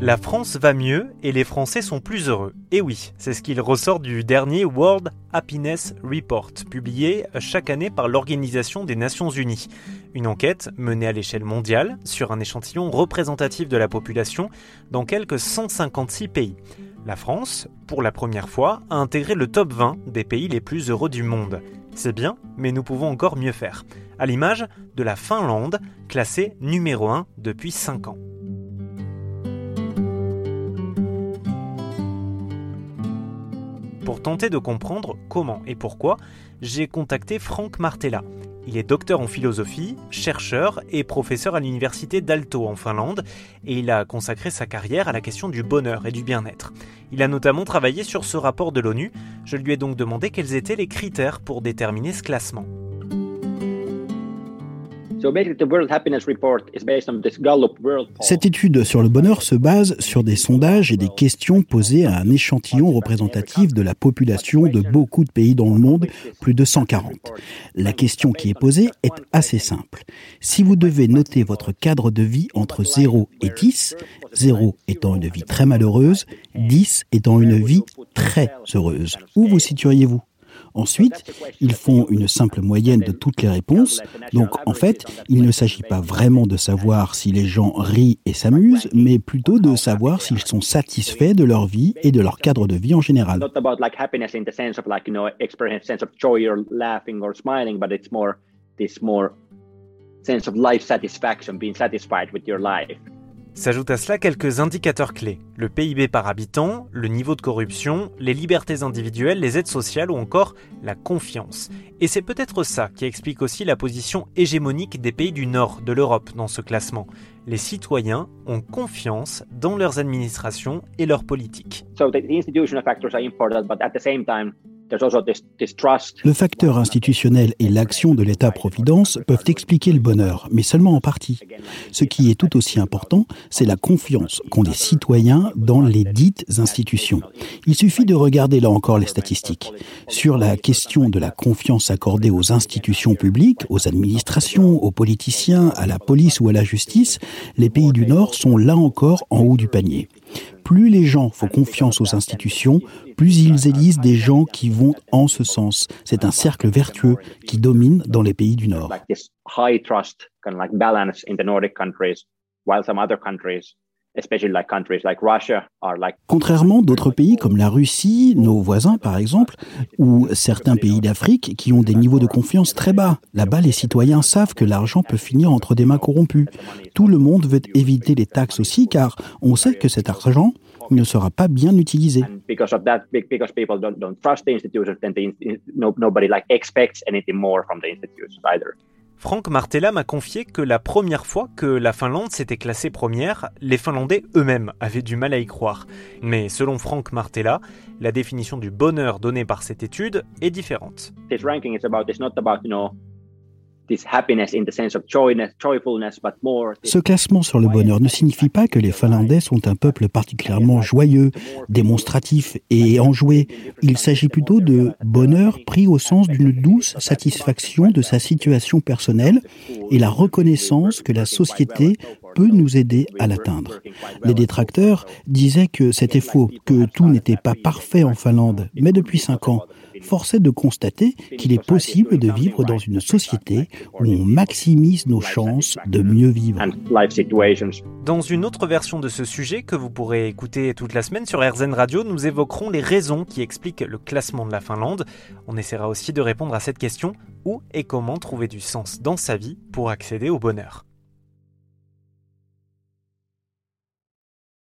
La France va mieux et les Français sont plus heureux. Et oui, c'est ce qu'il ressort du dernier World Happiness Report, publié chaque année par l'Organisation des Nations Unies. Une enquête menée à l'échelle mondiale sur un échantillon représentatif de la population dans quelques 156 pays. La France, pour la première fois, a intégré le top 20 des pays les plus heureux du monde. C'est bien, mais nous pouvons encore mieux faire. À l'image de la Finlande, classée numéro 1 depuis 5 ans. Pour tenter de comprendre comment et pourquoi, j'ai contacté Franck Martella. Il est docteur en philosophie, chercheur et professeur à l'université d'Alto en Finlande, et il a consacré sa carrière à la question du bonheur et du bien-être. Il a notamment travaillé sur ce rapport de l'ONU. Je lui ai donc demandé quels étaient les critères pour déterminer ce classement. Cette étude sur le bonheur se base sur des sondages et des questions posées à un échantillon représentatif de la population de beaucoup de pays dans le monde, plus de 140. La question qui est posée est assez simple. Si vous devez noter votre cadre de vie entre 0 et 10, 0 étant une vie très malheureuse, 10 étant une vie très heureuse, où vous situeriez-vous? Ensuite, ils font une simple moyenne de toutes les réponses. Donc, en fait, il ne s'agit pas vraiment de savoir si les gens rient et s'amusent, mais plutôt de savoir s'ils sont satisfaits de leur vie et de leur cadre de vie en général. S'ajoutent à cela quelques indicateurs clés. Le PIB par habitant, le niveau de corruption, les libertés individuelles, les aides sociales ou encore la confiance. Et c'est peut-être ça qui explique aussi la position hégémonique des pays du nord de l'Europe dans ce classement. Les citoyens ont confiance dans leurs administrations et leurs politiques. Le facteur institutionnel et l'action de l'État-providence peuvent expliquer le bonheur, mais seulement en partie. Ce qui est tout aussi important, c'est la confiance qu'ont les citoyens dans les dites institutions. Il suffit de regarder là encore les statistiques. Sur la question de la confiance accordée aux institutions publiques, aux administrations, aux politiciens, à la police ou à la justice, les pays du Nord sont là encore en haut du panier. Plus les gens font confiance aux institutions, plus ils élisent des gens qui vont en ce sens. C'est un cercle vertueux qui domine dans les pays du Nord. Contrairement d'autres pays comme la Russie, nos voisins par exemple, ou certains pays d'Afrique qui ont des niveaux de confiance très bas. Là-bas, les citoyens savent que l'argent peut finir entre des mains corrompues. Tout le monde veut éviter les taxes aussi car on sait que cet argent ne sera pas bien utilisé. Franck Martella m'a confié que la première fois que la Finlande s'était classée première, les Finlandais eux-mêmes avaient du mal à y croire. Mais selon Franck Martella, la définition du bonheur donnée par cette étude est différente. Ce classement sur le bonheur ne signifie pas que les Finlandais sont un peuple particulièrement joyeux, démonstratif et enjoué. Il s'agit plutôt de bonheur pris au sens d'une douce satisfaction de sa situation personnelle et la reconnaissance que la société peut nous aider à l'atteindre. Les détracteurs disaient que c'était faux, que tout n'était pas parfait en Finlande, mais depuis cinq ans, force est de constater qu'il est possible de vivre dans une société où on maximise nos chances de mieux vivre. Dans une autre version de ce sujet que vous pourrez écouter toute la semaine sur RZN Radio, nous évoquerons les raisons qui expliquent le classement de la Finlande. On essaiera aussi de répondre à cette question où et comment trouver du sens dans sa vie pour accéder au bonheur.